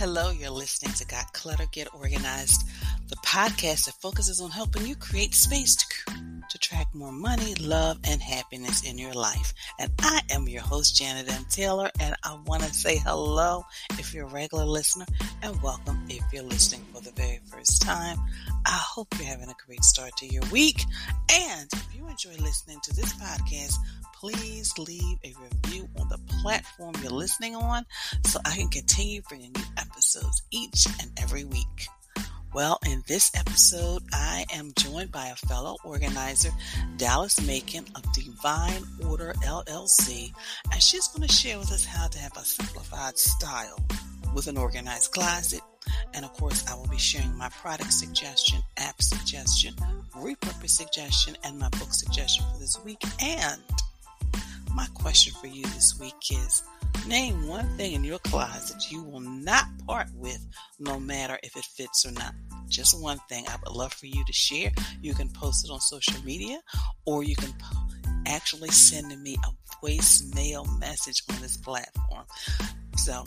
Hello, you're listening to Got Clutter, Get Organized, the podcast that focuses on helping you create space to, attract more money, love, and happiness in your life. And I am your host, Janet M. Taylor, and I want to say hello if you're a regular listener, and welcome if you're listening for the very first time. I hope you're having a great start to your week. And if you enjoy listening to this podcast, please leave a review on the platform you're listening on so I can continue bringing you episodes each and every week. Well, in this episode, I am joined by a fellow organizer, Dalys Macon of D'Vine Order LLC, and she's going to share with us how to have a simplified style with an organized closet. And of course, I will be sharing my product suggestion, app suggestion, repurpose suggestion, and my book suggestion for this week. And my question for you this week is name one thing in your closet you will not part with no matter if it fits or not. Just one thing I would love for you to share. You can post it on social media or you can actually send me a voicemail message on this platform. So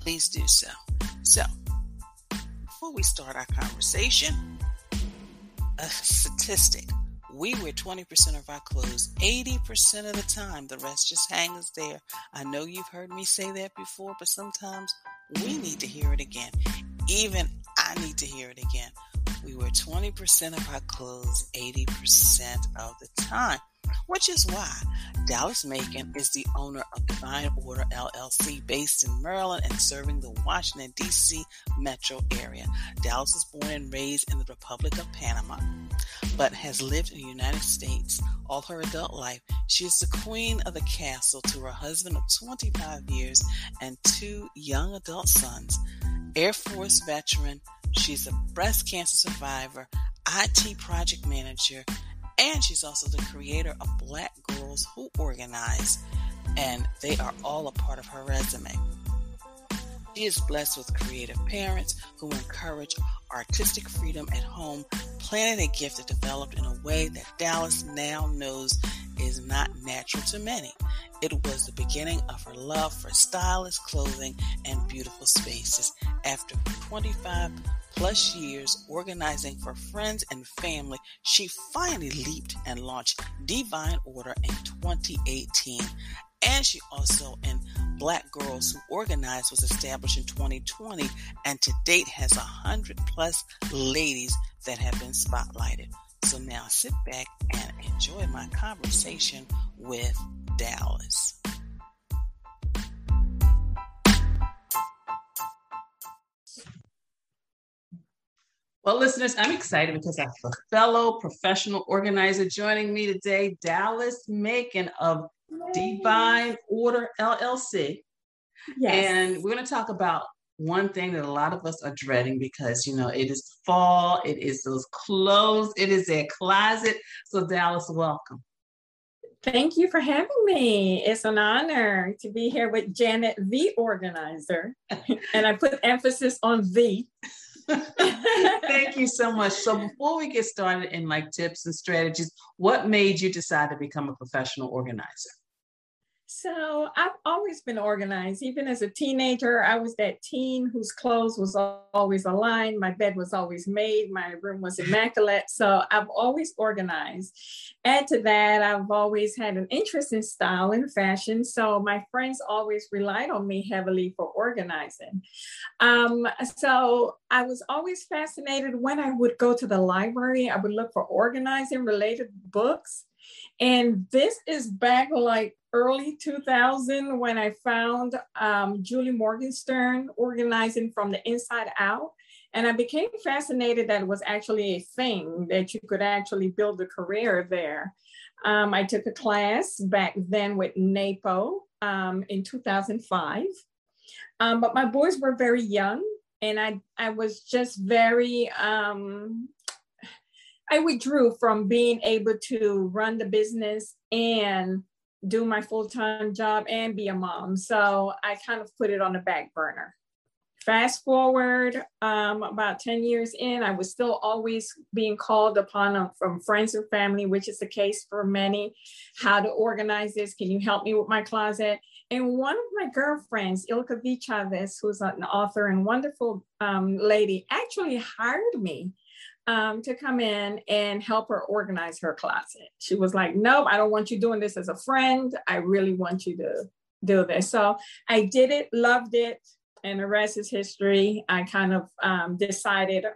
please do so. So, before we start our conversation, a statistic we wear 20% of our clothes 80% of the time. The rest just hangs there. I know you've heard me say that before, but sometimes we need to hear it again. Even I need to hear it again. We wear 20% of our clothes 80% of the time which is why Dalys Macon is the owner of D'Vine Order LLC based in Maryland and serving the Washington, D.C. metro area. Dalys was born and raised in the Republic of Panama, but has lived in the United States all her adult life. She is the queen of the castle to her husband of 25 years and two young adult sons. Air Force veteran, she's a breast cancer survivor, IT project manager, and she's also the creator of Black Girls Who Organize, and they are all a part of her resume. She is blessed with creative parents who encourage artistic freedom at home, planting a gift that developed in a way that Dalys now knows is not natural to many. It was the beginning of her love for stylish clothing and beautiful spaces. After 25 plus years organizing for friends and family, she finally leaped and launched D'Vine Order in 2018. And she also, in Black Girls Who Organize, was established in 2020 and to date has 100 plus ladies that have been spotlighted. So now sit back and enjoy my conversation with Dalys. Well, listeners, I'm excited because I have a fellow professional organizer joining me today, Dalys Macon of D'Vine Order LLC. Yes. And we're going to talk about one thing that a lot of us are dreading because, you know, it is fall, it is those clothes, it is a closet. So, Dalys, welcome. Thank you for having me. It's an honor to be here with Janet, the organizer. and I put emphasis on the. Thank you so much. So before we get started in like tips and strategies, what made you decide to become a professional organizer? So I've always been organized. Even as a teenager, I was that teen whose clothes was always aligned. My bed was always made. My room was immaculate. So I've always organized. Add to that, I've always had an interest in style and fashion. So my friends always relied on me heavily for organizing. Um, so I was always fascinated when I would go to the library. I would look for organizing related books. And this is back like early 2000 when I found um, Julie Morgenstern organizing from the inside out. And I became fascinated that it was actually a thing that you could actually build a career there. Um, I took a class back then with NAPO um, in 2005. Um, but my boys were very young, and I, I was just very, um, I withdrew from being able to run the business and do my full time job and be a mom. So I kind of put it on the back burner. Fast forward um, about 10 years in, I was still always being called upon uh, from friends and family, which is the case for many. How to organize this? Can you help me with my closet? And one of my girlfriends, Ilka V. Chavez, who's an author and wonderful um, lady, actually hired me um, to come in and help her organize her closet. She was like, Nope, I don't want you doing this as a friend. I really want you to do this. So I did it, loved it, and the rest is history. I kind of um, decided,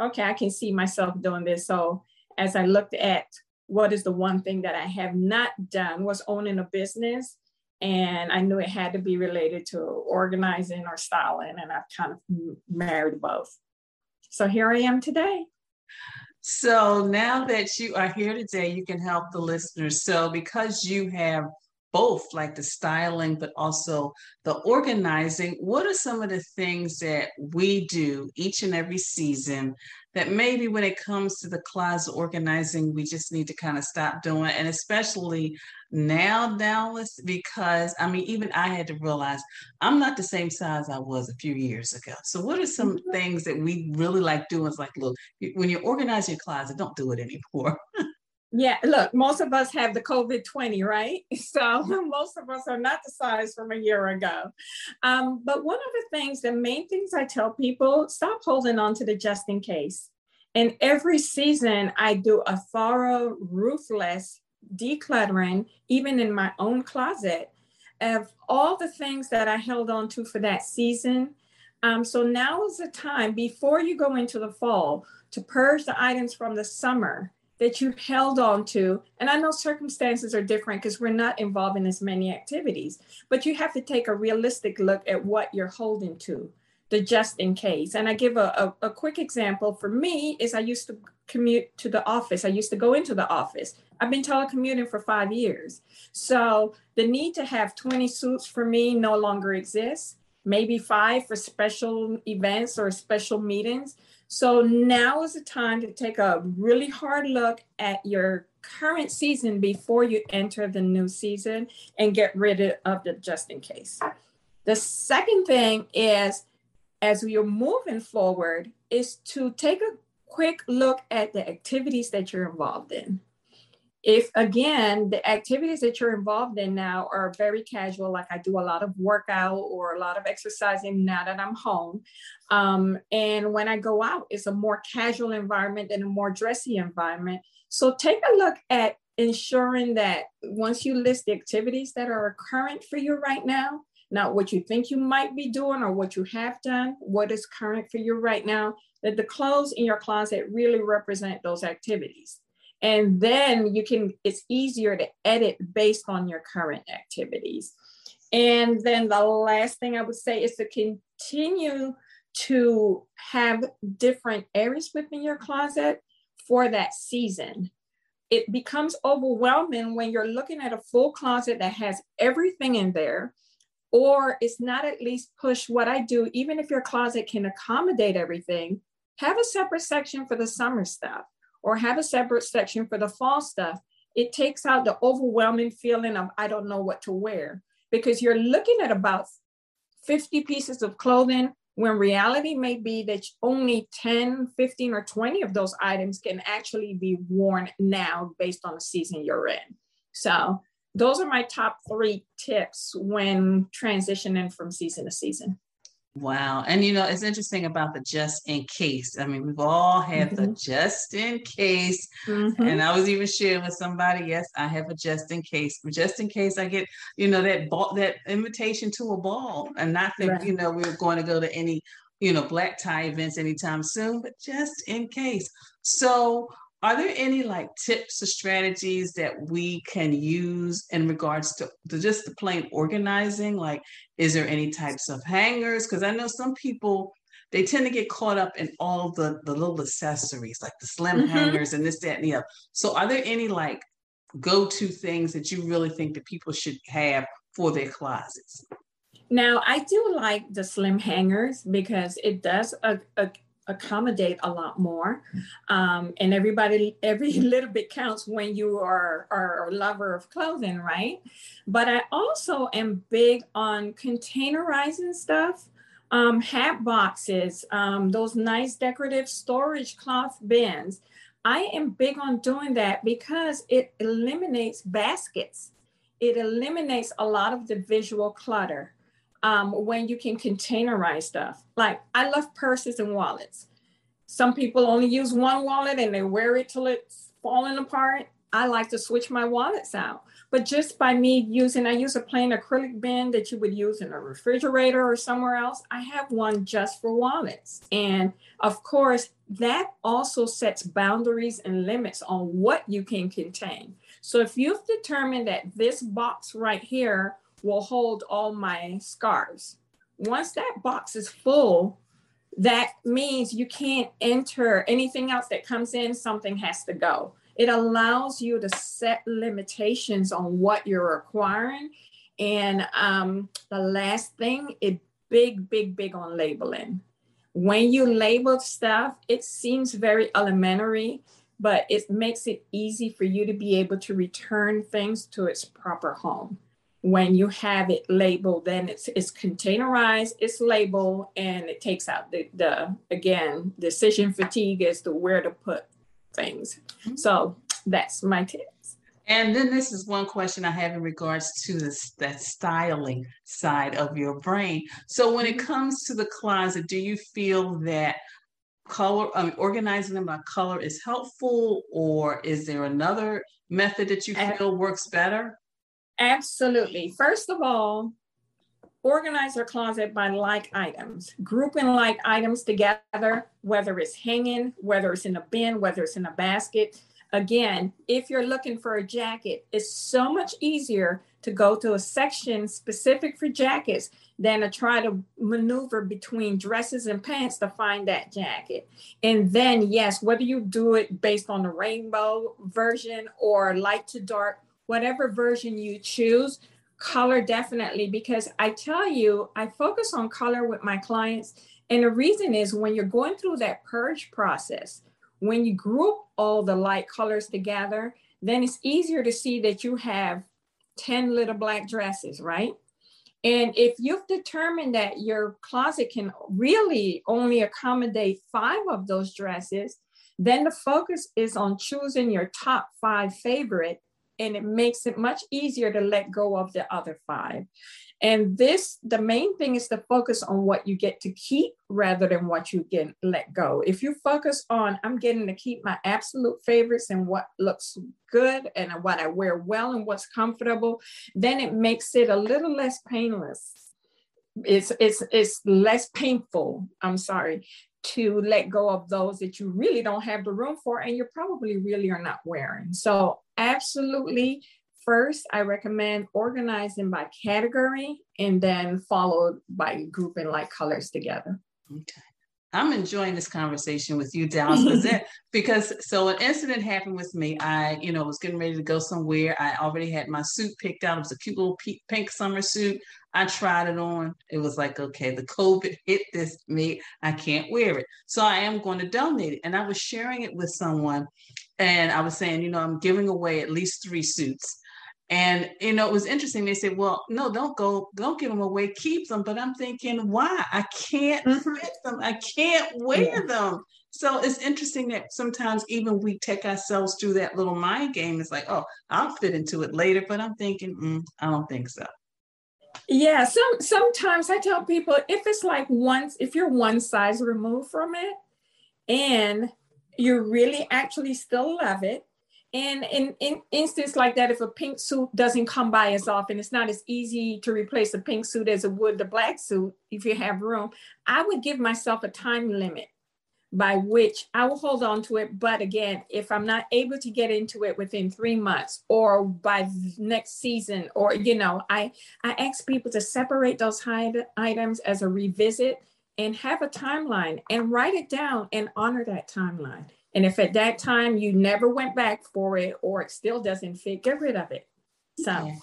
okay, I can see myself doing this. So as I looked at what is the one thing that I have not done was owning a business. And I knew it had to be related to organizing or styling. And I've kind of married both. So here I am today. So now that you are here today, you can help the listeners. So because you have both like the styling but also the organizing what are some of the things that we do each and every season that maybe when it comes to the closet organizing we just need to kind of stop doing and especially now Dalys because I mean even I had to realize I'm not the same size I was a few years ago. So what are some mm-hmm. things that we really like doing? It's like look, when you're organizing your closet, don't do it anymore. Yeah, look, most of us have the COVID 20, right? So most of us are not the size from a year ago. Um, but one of the things, the main things I tell people stop holding on to the just in case. And every season, I do a thorough, ruthless decluttering, even in my own closet, of all the things that I held on to for that season. Um, so now is the time before you go into the fall to purge the items from the summer that you held on to. And I know circumstances are different because we're not involved in as many activities, but you have to take a realistic look at what you're holding to, the just in case. And I give a, a, a quick example for me is I used to commute to the office. I used to go into the office. I've been telecommuting for five years. So the need to have 20 suits for me no longer exists. Maybe five for special events or special meetings. So now is the time to take a really hard look at your current season before you enter the new season and get rid of the just in case. The second thing is as are moving forward is to take a quick look at the activities that you're involved in if again the activities that you're involved in now are very casual like i do a lot of workout or a lot of exercising now that i'm home um, and when i go out it's a more casual environment and a more dressy environment. So take a look at ensuring that once you list the activities that are current for you right now not what you think you might be doing or what you have done what is current for you right now that the clothes in your closet really represent those activities and then you can it's easier to edit based on your current activities. And then the last thing i would say is to continue to have different areas within your closet for that season. It becomes overwhelming when you're looking at a full closet that has everything in there or it's not at least push what i do even if your closet can accommodate everything have a separate section for the summer stuff or have a separate section for the fall stuff, it takes out the overwhelming feeling of I don't know what to wear because you're looking at about 50 pieces of clothing when reality may be that only 10, 15, or 20 of those items can actually be worn now based on the season you're in. So, those are my top three tips when transitioning from season to season. Wow. And you know, it's interesting about the just in case. I mean, we've all had mm-hmm. the just in case. Mm-hmm. And I was even sharing with somebody, yes, I have a just in case. Just in case I get, you know, that ball that invitation to a ball. And not that, right. you know, we we're going to go to any, you know, black tie events anytime soon, but just in case. So are there any like tips or strategies that we can use in regards to, to just the plain organizing? Like is there any types of hangers? Because i know some people they tend to get caught up in all the the little accessories like the slim mm-hmm. hangers and this that and the other. So are there any like go-to things that you really think that people should have for their closets? Now i do like the slim hangers because it does a, a accommodate a lot more. Um, and everybody, every little bit counts when you are, are a lover of clothing, right? But I also am big on containerizing stuff. Um, hat boxes, um, those nice decorative storage cloth bins. I am big on doing that because it eliminates baskets it eliminates a lot of the visual clutter um, when you can containerize stuff. Like I love purses and wallets. Some people only use one wallet and they wear it till it's falling apart. I like to switch my wallets out. But just by me using, I use a plain acrylic bin that you would use in a refrigerator or somewhere else. I have one just for wallets. And of course, that also sets boundaries and limits on what you can contain. So if you've determined that this box right here will hold all my scarves, once that box is full, that means you can't enter anything else that comes in, something has to go. It allows you to set limitations on what you're acquiring. And um, the last thing, it big, big, big on labeling. When you label stuff, it seems very elementary, but it makes it easy for you to be able to return things to its proper home. When you have it labeled, then it's, it's containerized, it's labeled, and it takes out the, the again, decision fatigue as to where to put things. Mm-hmm. So that's my tips. And then this is one question I have in regards to this that styling side of your brain. So when it mm-hmm. comes to the closet, do you feel that color um, organizing them by color is helpful or is there another method that you feel works better? Absolutely. First of all, organize your closet by like items, grouping like items together, whether it's hanging, whether it's in a bin, whether it's in a basket. Again, if you're looking for a jacket, it's so much easier to go to a section specific for jackets than to try to maneuver between dresses and pants to find that jacket. And then, yes, whether you do it based on the rainbow version or light to dark, whatever version you choose, color definitely because I tell you, I focus on color with my clients. And the reason is when you're going through that purge process, when you group all the light colors together, then it's easier to see that you have 10 little black dresses, right? And if you've determined that your closet can really only accommodate five of those dresses, then the focus is on choosing your top five favorite and it makes it much easier to let go of the other five. And this, the main thing is to focus on what you get to keep rather than what you get let go. If you focus on, I'm getting to keep my absolute favorites and what looks good and what I wear well and what's comfortable, then it makes it a little less painless. It's it's it's less painful. I'm sorry to let go of those that you really don't have the room for and you probably really are not wearing. So absolutely first i recommend organizing by category and then followed by grouping like colors together. Okay. I'm enjoying this conversation with you Dalys because so an incident happened with me. I you know was getting ready to go somewhere. I already had my suit picked out. It was a cute little pink summer suit i tried it on it was like okay the covid hit this me i can't wear it so i am going to donate it and i was sharing it with someone and I was saying, you know, I'm giving away at least three suits. And you know, it was interesting. They said, "Well, no, don't go, don't give them away, keep them." But I'm thinking, why? I can't mm-hmm. fit them. I can't wear them. So it's interesting that sometimes even we take ourselves through that little mind game. It's like, oh, I'll fit into it later. But I'm thinking, mm, I don't think so. Yeah, some sometimes I tell people if it's like once, if you're one size removed from it, and you really actually still love it. And in, in instance like that, if a pink suit doesn't come by as often, it's not as easy to replace a pink suit as it would the black suit if you have room. I would give myself a time limit by which I will hold on to it. But again, if I'm not able to get into it within three months or by next season, or you know, I I ask people to separate those items as a revisit and have a timeline and write it down and honor that timeline. And if at that time you never went back for it or it still doesn't fit, get rid of it. So. Yeah.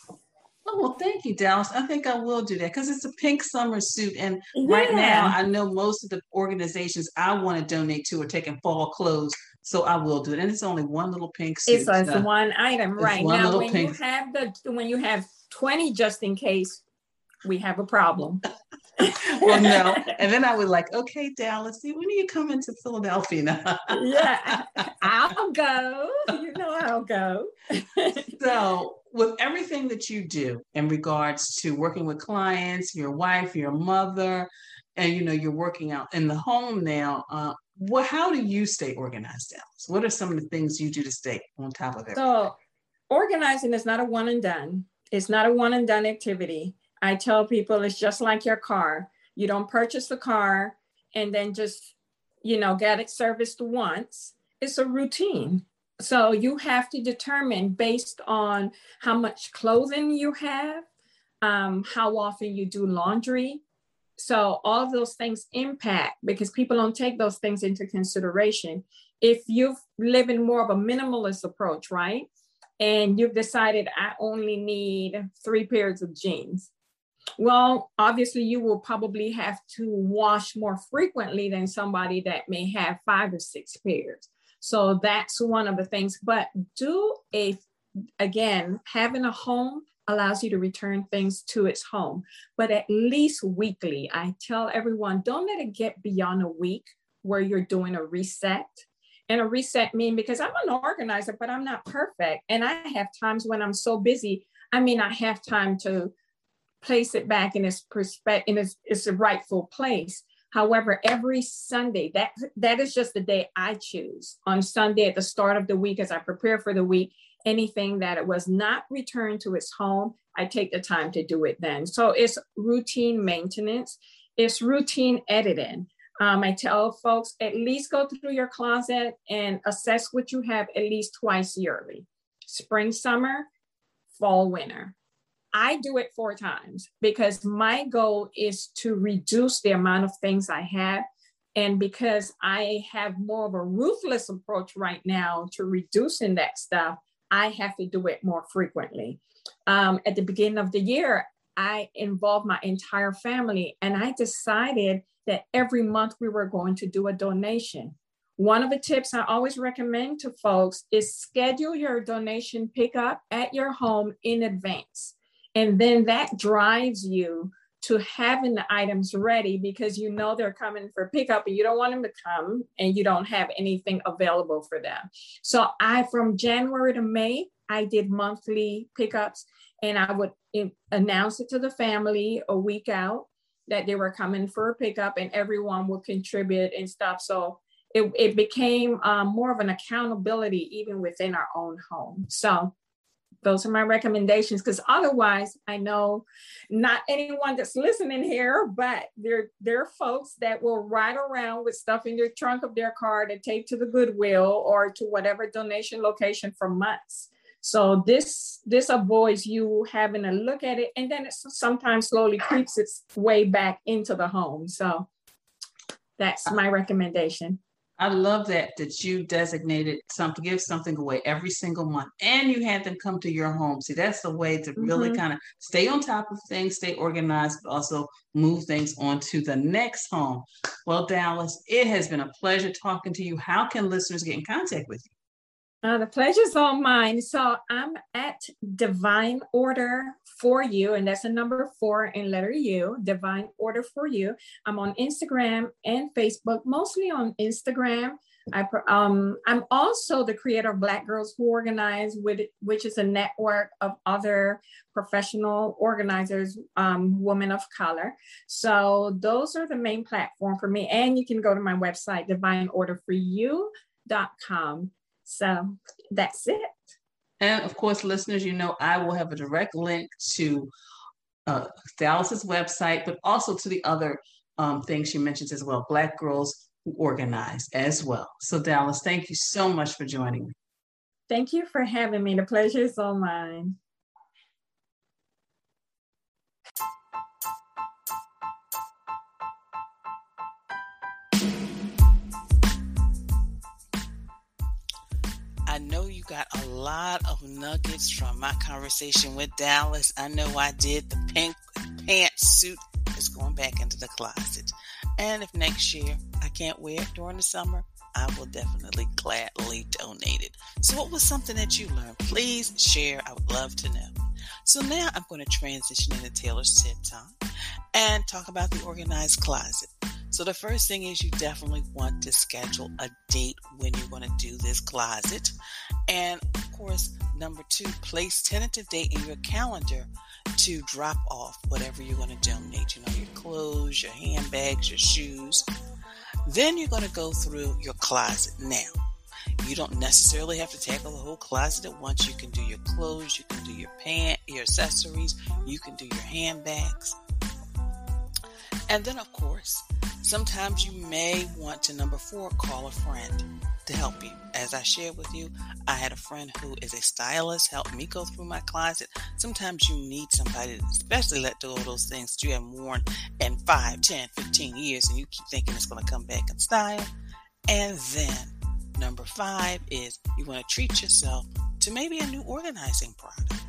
Oh, well, thank you, Dalys. I think I will do that because it's a pink summer suit. And yeah. right now, I know most of the organizations I want to donate to are taking fall clothes. So I will do it. And it's only one little pink suit. It's, so it's one item, right? Now, when you have the when you have 20 just in case, we have a problem. well, no. And then I was like, okay, Dalys, when are you coming to Philadelphia now? yeah, I'll go. You know, I'll go. so, with everything that you do in regards to working with clients, your wife, your mother, and you know you're working out in the home now. Uh, well, how do you stay organized, Dalys? What are some of the things you do to stay on top of it? So, organizing is not a one and done. It's not a one and done activity. I tell people it's just like your car. You don't purchase the car and then just, you know, get it serviced once. It's a routine. So you have to determine based on how much clothing you have, um, how often you do laundry. So all of those things impact because people don't take those things into consideration. If you live in more of a minimalist approach, right? And you've decided I only need three pairs of jeans. Well, obviously, you will probably have to wash more frequently than somebody that may have five or six pairs. So that's one of the things. But do a, again, having a home allows you to return things to its home, but at least weekly. I tell everyone don't let it get beyond a week where you're doing a reset. And a reset mean because I'm an organizer, but I'm not perfect. And I have times when I'm so busy, I mean, I have time to place it back in its perspective, in its, its rightful place. However, every Sunday, that that is just the day I choose. On Sunday at the start of the week, as I prepare for the week, anything that it was not returned to its home, I take the time to do it then. So it's routine maintenance, it's routine editing. Um, I tell folks at least go through your closet and assess what you have at least twice yearly spring, summer, fall, winter. I do it four times because my goal is to reduce the amount of things I have. And because I have more of a ruthless approach right now to reducing that stuff, I have to do it more frequently. Um, at the beginning of the year, I involved my entire family and I decided that every month we were going to do a donation. One of the tips I always recommend to folks is schedule your donation pickup at your home in advance. And then that drives you to having the items ready because you know they're coming for pickup and you don't want them to come and you don't have anything available for them. So I from January to May, I did monthly pickups and I would announce it to the family a week out that they were coming for a pickup and everyone would contribute and stuff. So it, it became um, more of an accountability even within our own home. So those are my recommendations because otherwise i know not anyone that's listening here but there there are folks that will ride around with stuff in their trunk of their car to take to the goodwill or to whatever donation location for months. So this this avoids you having a look at it and then it sometimes slowly creeps its way back into the home. So that's my recommendation I love that that you designated something, give something away every single month, and you had them come to your home. See, that's the way to really mm-hmm. kind of stay on top of things, stay organized, but also move things on to the next home. Well, Dalys, it has been a pleasure talking to you. How can listeners get in contact with you? Uh, the pleasure's all mine. So I'm at Divine Order for You, and that's a number four in letter U, Divine Order for You. I'm on Instagram and Facebook, mostly on Instagram. I, um, I'm also the creator of Black Girls Who Organize, with, which is a network of other professional organizers, um, women of color. So those are the main platform for me. And you can go to my website, divineorderforyou.com so that's it. And of course, listeners, you know, I will have a direct link to uh, Dalys's website, but also to the other um, things she mentions as well Black Girls Who Organize as well. So, Dalys, thank you so much for joining me. Thank you for having me. The pleasure is all mine. Got a lot of nuggets from my conversation with Dalys. I know I did. The pink pantsuit is going back into the closet. And if next year I can't wear it during the summer, I will definitely gladly donate it. So, what was something that you learned? Please share. I would love to know. So, now I'm going to transition into Taylor's tip time and talk about the organized closet. So the first thing is you definitely want to schedule a date when you're going to do this closet. And of course, number two, place tentative date in your calendar to drop off whatever you're going to donate. You know, your clothes, your handbags, your shoes. Then you're going to go through your closet. Now, you don't necessarily have to tackle the whole closet at once. You can do your clothes, you can do your pant, your accessories, you can do your handbags. And then, of course, sometimes you may want to, number four, call a friend to help you. As I shared with you, I had a friend who is a stylist help me go through my closet. Sometimes you need somebody to especially let go of those things that you haven't worn in 5, 10, 15 years and you keep thinking it's going to come back in style. And then number five is you want to treat yourself to maybe a new organizing product.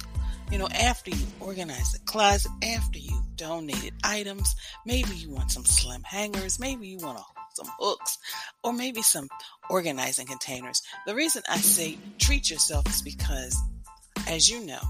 You know, after you've organized the closet, after you've donated items, maybe you want some slim hangers, maybe you want some hooks, or maybe some organizing containers. The reason I say treat yourself is because, as you know,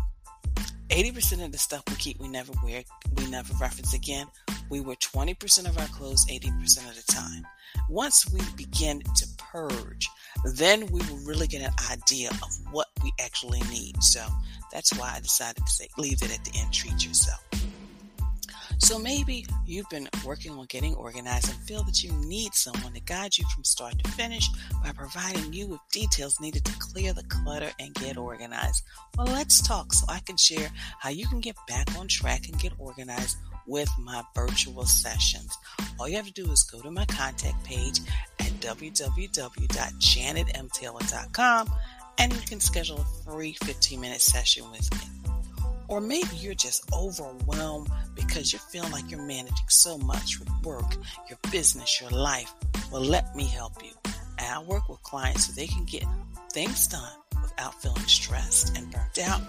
80% of the stuff we keep, we never wear, we never reference again. We wear 20% of our clothes 80% of the time. Once we begin to purge, then we will really get an idea of what we actually need. So that's why I decided to say, leave it at the end, treat yourself. So maybe you've been working on getting organized and feel that you need someone to guide you from start to finish by providing you with details needed to clear the clutter and get organized. Well, let's talk so I can share how you can get back on track and get organized with my virtual sessions. All you have to do is go to my contact page at www.janetmtaylor.com and you can schedule a free 15 minute session with me. Or maybe you're just overwhelmed because you're feeling like you're managing so much with work, your business, your life. Well, let me help you. I work with clients so they can get things done without feeling stressed and burnt out.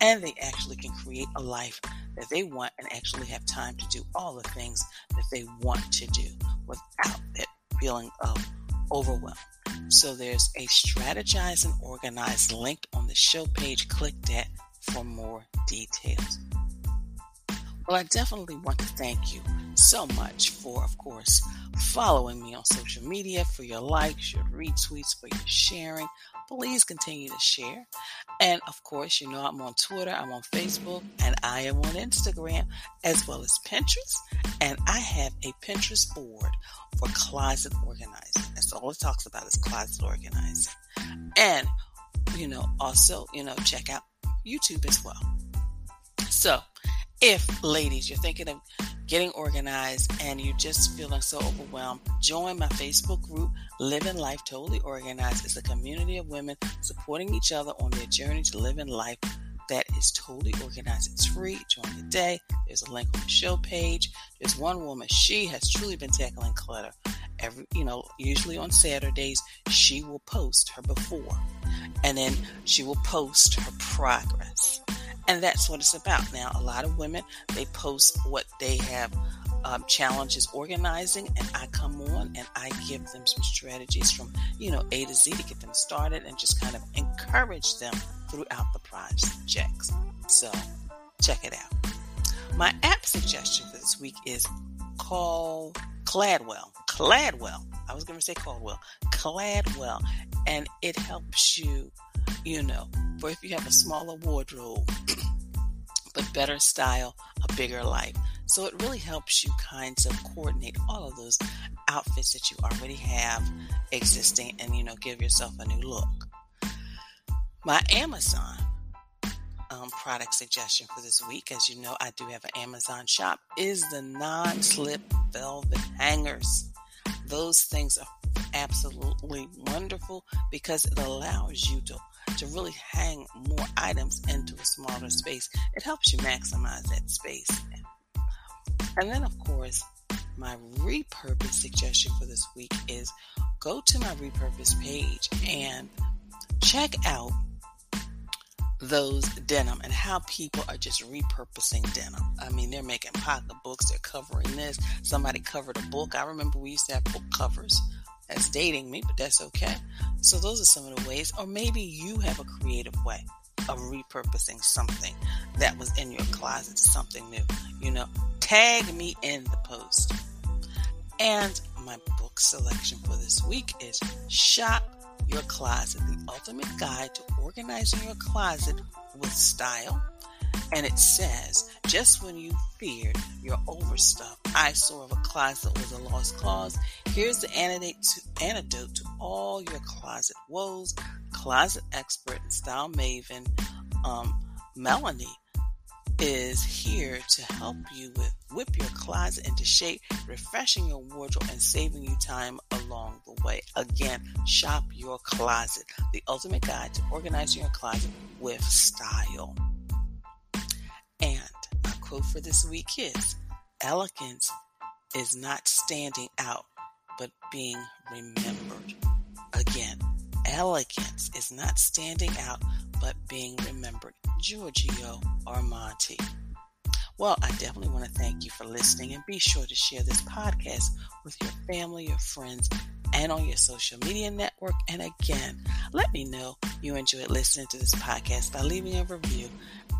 And they actually can create a life that they want and actually have time to do all the things that they want to do without that feeling of overwhelm. So there's a strategize and organize link on the show page. Click that for more details. Well, I definitely want to thank you so much for, of course, following me on social media, for your likes, your retweets, for your sharing. Please continue to share. And of course, you know I'm on Twitter, I'm on Facebook, and I am on Instagram as well as Pinterest. And I have a Pinterest board for closet organizing. That's all it talks about is closet organizing. And, you know, also, you know, check out YouTube as well. So, if ladies, you're thinking of getting organized and you're just feeling so overwhelmed, join my Facebook group, Living Life Totally Organized. It's a community of women supporting each other on their journey to living life that is totally organized. It's free. Join today. There's a link on the show page. There's one woman. She has truly been tackling clutter. Every, you know, usually on Saturdays, she will post her before and then she will post her progress. And that's what it's about. Now, a lot of women, they post what they have um, challenges organizing, and I come on and I give them some strategies from, you know, A to Z to get them started and just kind of encourage them throughout the projects. So, check it out. My app suggestion for this week is call Cladwell. Cladwell. I was going to say Caldwell. Cladwell. And it helps you, you know, for if you have a smaller wardrobe, but better style, a bigger life. So it really helps you kind of coordinate all of those outfits that you already have existing and, you know, give yourself a new look. My Amazon um, product suggestion for this week, as you know, I do have an Amazon shop, is the non slip velvet hangers. Those things are absolutely wonderful because it allows you to to really hang more items into a smaller space. It helps you maximize that space. And then, of course, my repurpose suggestion for this week is go to my repurpose page and check out those denim and how people are just repurposing denim. I mean, they're making pocketbooks, they're covering this. Somebody covered a book. I remember we used to have book covers that's dating me, but that's okay. So those are some of the ways. Or maybe you have a creative way of repurposing something that was in your closet to something new. You know, tag me in the post. And my book selection for this week is Shop Your Closet, the ultimate guide to organizing your closet with style. And it says, just when you feared your overstuffed eyesore of a closet was a lost cause, here's the antidote to, antidote to all your closet woes. Closet expert and style maven, um, Melanie is here to help you with whip your closet into shape, refreshing your wardrobe, and saving you time along the way. Again, shop your closet, the ultimate guide to organizing your closet with style. And my quote for this week is Elegance is not standing out, but being remembered. Again, elegance is not standing out, but being remembered. Giorgio Armani. Well, I definitely want to thank you for listening and be sure to share this podcast with your family, your friends, and on your social media network. And again, let me know you enjoyed listening to this podcast by leaving a review.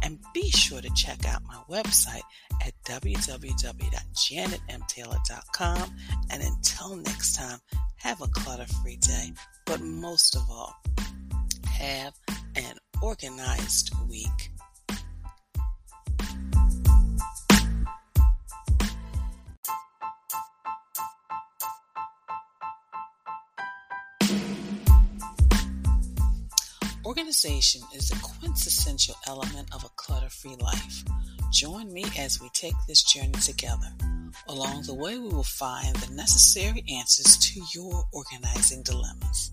And be sure to check out my website at www.janetmtaylor.com. And until next time, have a clutter free day. But most of all, have an organized week. Organization is a quintessential element of a clutter free life. Join me as we take this journey together. Along the way, we will find the necessary answers to your organizing dilemmas.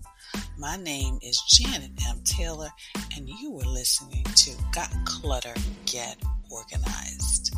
My name is Janet M. Taylor, and you are listening to Got Clutter, Get Organized.